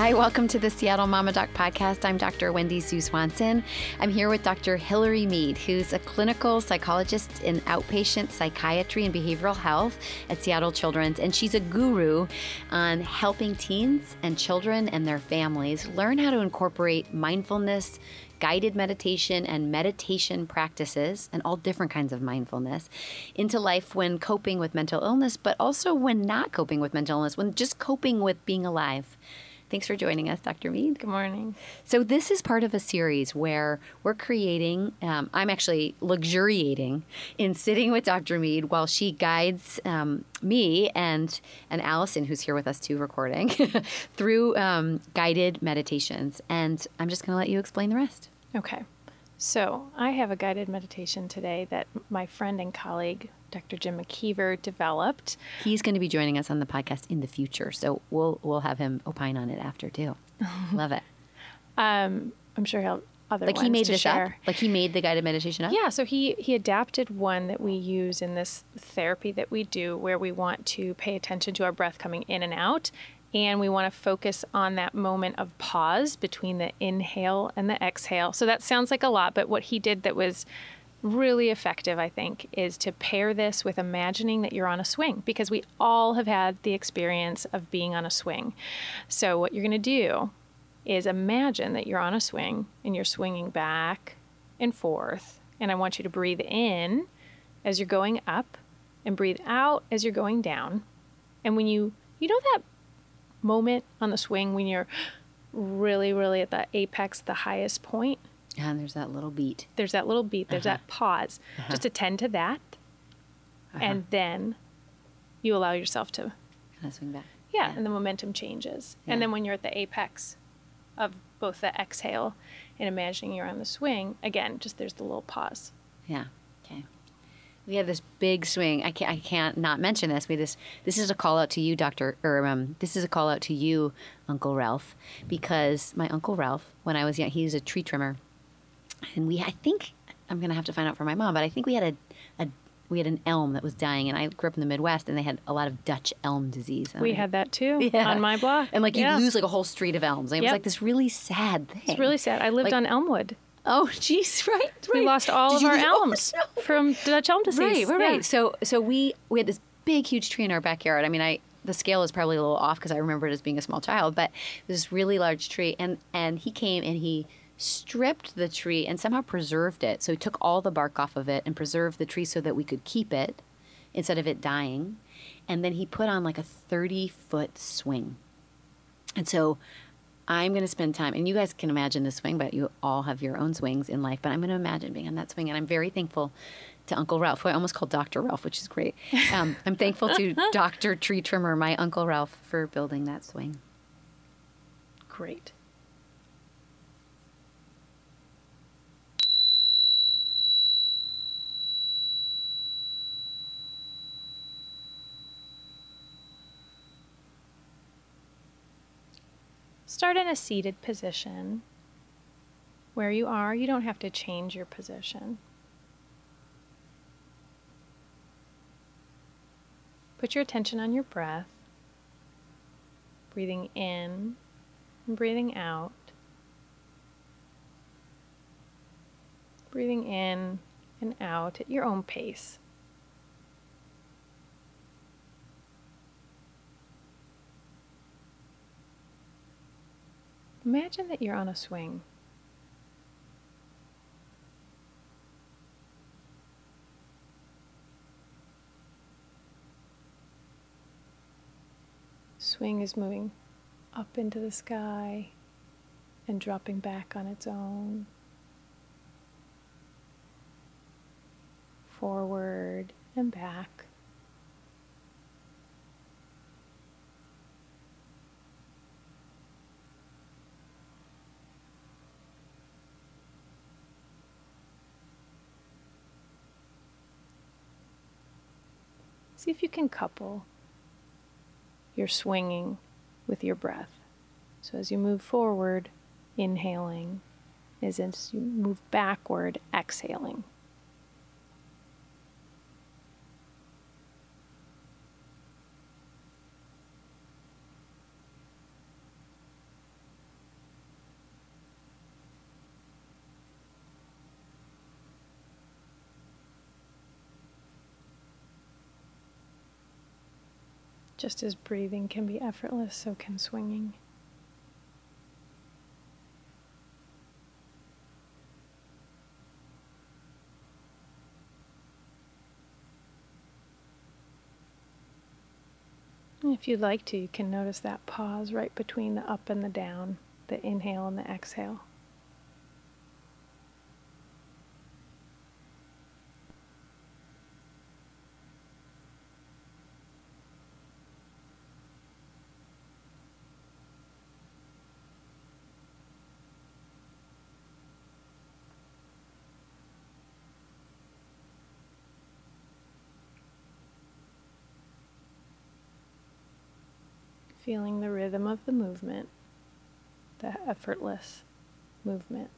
Hi, welcome to the Seattle Mama Doc podcast. I'm Dr. Wendy Sue Swanson. I'm here with Dr. Hillary Mead, who's a clinical psychologist in outpatient psychiatry and behavioral health at Seattle Children's, and she's a guru on helping teens and children and their families learn how to incorporate mindfulness, guided meditation and meditation practices and all different kinds of mindfulness into life when coping with mental illness, but also when not coping with mental illness, when just coping with being alive. Thanks for joining us, Dr. Mead. Good morning. So, this is part of a series where we're creating, um, I'm actually luxuriating in sitting with Dr. Mead while she guides um, me and, and Allison, who's here with us too, recording, through um, guided meditations. And I'm just going to let you explain the rest. Okay. So, I have a guided meditation today that my friend and colleague, Dr. Jim McKeever, developed. He's going to be joining us on the podcast in the future, so we'll we'll have him opine on it after too. Love it. Um, I'm sure he'll other like he made to this share. up. Like he made the guided meditation up. Yeah, so he he adapted one that we use in this therapy that we do where we want to pay attention to our breath coming in and out and we want to focus on that moment of pause between the inhale and the exhale. So that sounds like a lot, but what he did that was really effective, I think, is to pair this with imagining that you're on a swing because we all have had the experience of being on a swing. So, what you're going to do is imagine that you're on a swing and you're swinging back and forth. And I want you to breathe in as you're going up and breathe out as you're going down. And when you, you know, that moment on the swing when you're really, really at the apex, the highest point. point, And there's that little beat. there's that little beat, there's that uh-huh. pause. Uh-huh. Just attend to that. Uh-huh. And then you allow yourself to, Kind of swing back. yeah, and the momentum changes. Yeah. And then when you're at the apex of both the exhale and imagining you're on the swing, again, just there's the little pause. Yeah. Okay. We have this big swing. I can't. I can't not mention this. We this. This is a call out to you, Doctor. Or um, this is a call out to you, Uncle Ralph, because my Uncle Ralph, when I was young, he was a tree trimmer, and we. I think I'm gonna have to find out for my mom, but I think we had a, a we had an elm that was dying, and I grew up in the Midwest, and they had a lot of Dutch elm disease. We had that too yeah. on my block. and like you Yeah. lose like a whole street of elms. It was like this really sad thing. It's really sad. I lived Like- on Elmwood. Oh, geez, right, right. We lost all Did of our lose- oh, elms no. from Dutch elm disease. Right, right, Yeah. right. So, so we we had this big, huge tree in our backyard. I mean, I the scale is probably a little off because I remember it as being a small child, but it was this really large tree, and and he came and he stripped the tree and somehow preserved it. So he took all the bark off of it and preserved the tree so that we could keep it instead of it dying, and then he put on like a thirty foot swing, and so. I'm going to spend time, and you guys can imagine the swing, but you all have your own swings in life. But I'm going to imagine being on that swing, and I'm very thankful to Uncle Ralph, who I almost called Dr. Ralph, which is great. Um, I'm thankful to Dr. Tree Trimmer, my Uncle Ralph, for building that swing. Great. Start in a seated position. Where you are, you don't have to change your position. Put your attention on your breath, breathing in and breathing out. Breathing in and out at your own pace. Imagine that you're on a swing. Swing is moving up into the sky and dropping back on its own. Forward and back. See if you can couple your swinging with your breath. So as you move forward, inhaling, as you move backward, exhaling. Just as breathing can be effortless, so can swinging. If you'd like to, you can notice that pause right between the up and the down, the inhale and the exhale. Feeling the rhythm of the movement, the effortless movement.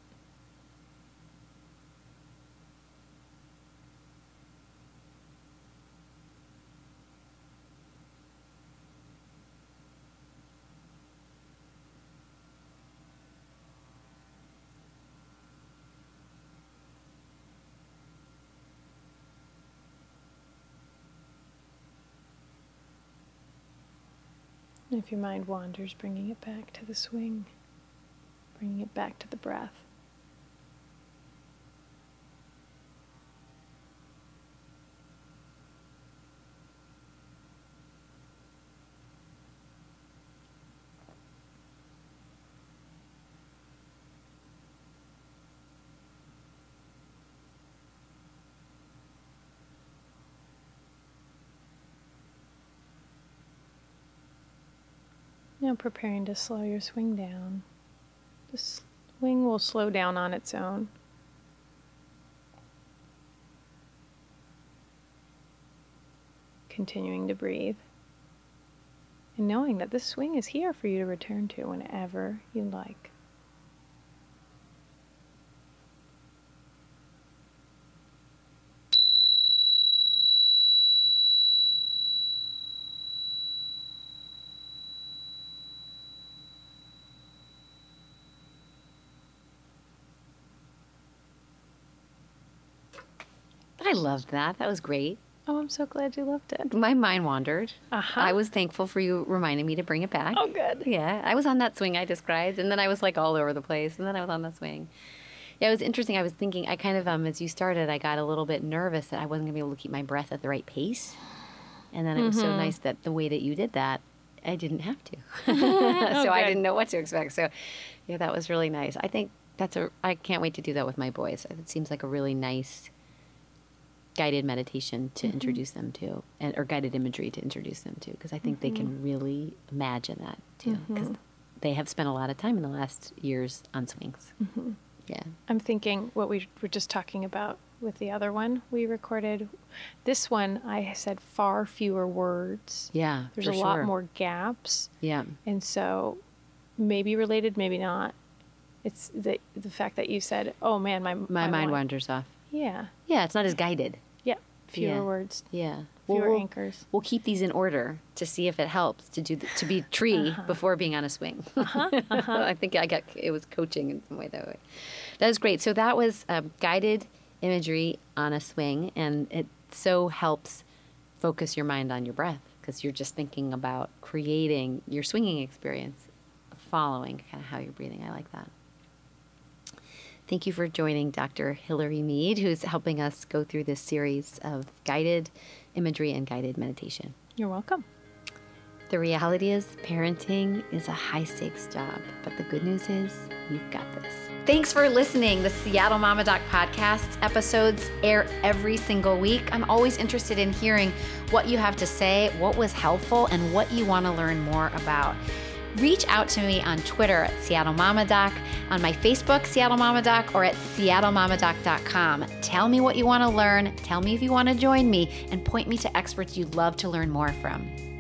If your mind wanders, bringing it back to the swing, bringing it back to the breath. Preparing to slow your swing down. The swing will slow down on its own. Continuing to breathe. And knowing that this swing is here for you to return to whenever you like. I loved that. That was great. Oh, I'm so glad you loved it. My mind wandered. Uh-huh. I was thankful for you reminding me to bring it back. Oh, good. Yeah, I was on that swing I described, and then I was like all over the place, and then I was on the swing. Yeah, it was interesting. I was thinking, I kind of, um, as you started, I got a little bit nervous that I wasn't going to be able to keep my breath at the right pace. And then it was so Mm-hmm. nice that the way that you did that, I didn't have to. so I didn't know what to expect. So, yeah, that was really nice. I think that's a, I can't wait to do that with my boys. It seems like a really nice guided meditation to Mm-hmm. introduce them to, and or guided imagery to introduce them to, because I think they Mm-hmm. can really imagine that too, because they have spent a lot of time in the last years on swings. Mm-hmm. Yeah, I'm thinking what we were just talking about with the other one we recorded. This one, I said far fewer words. yeah. There's a lot more gaps. Yeah, And so, maybe related, maybe not. It's the the fact that you said, "Oh man, my my mind wan- wanders off. Yeah, Yeah, it's not as guided. yeah. Fewer Yeah. words, Yeah, fewer we'll, anchors. we'll keep these in order to see if it helps to do the, to be tree Uh-huh. before being on a swing. I think I got it was coaching in some way that way. That was great. So that was um, guided imagery on a swing, and it so helps focus your mind on your breath because you're just thinking about creating your swinging experience, following kind of how you're breathing. I like that. Thank you for joining Dr. Hilary Mead, who's helping us go through this series of guided imagery and guided meditation. You're welcome. The reality is, parenting is a high stakes job, but the good news is, you've got this. Thanks for listening. The Seattle Mama Doc podcast episodes air every single week. I'm always interested in hearing what you have to say, what was helpful, and what you want to learn more about. Reach out to me on Twitter at Seattle Mama Doc, on my Facebook, Seattle Mama Doc, or at seattlemamadoc.com. Tell me what you want to learn, tell me if you want to join me, and point me to experts you'd love to learn more from.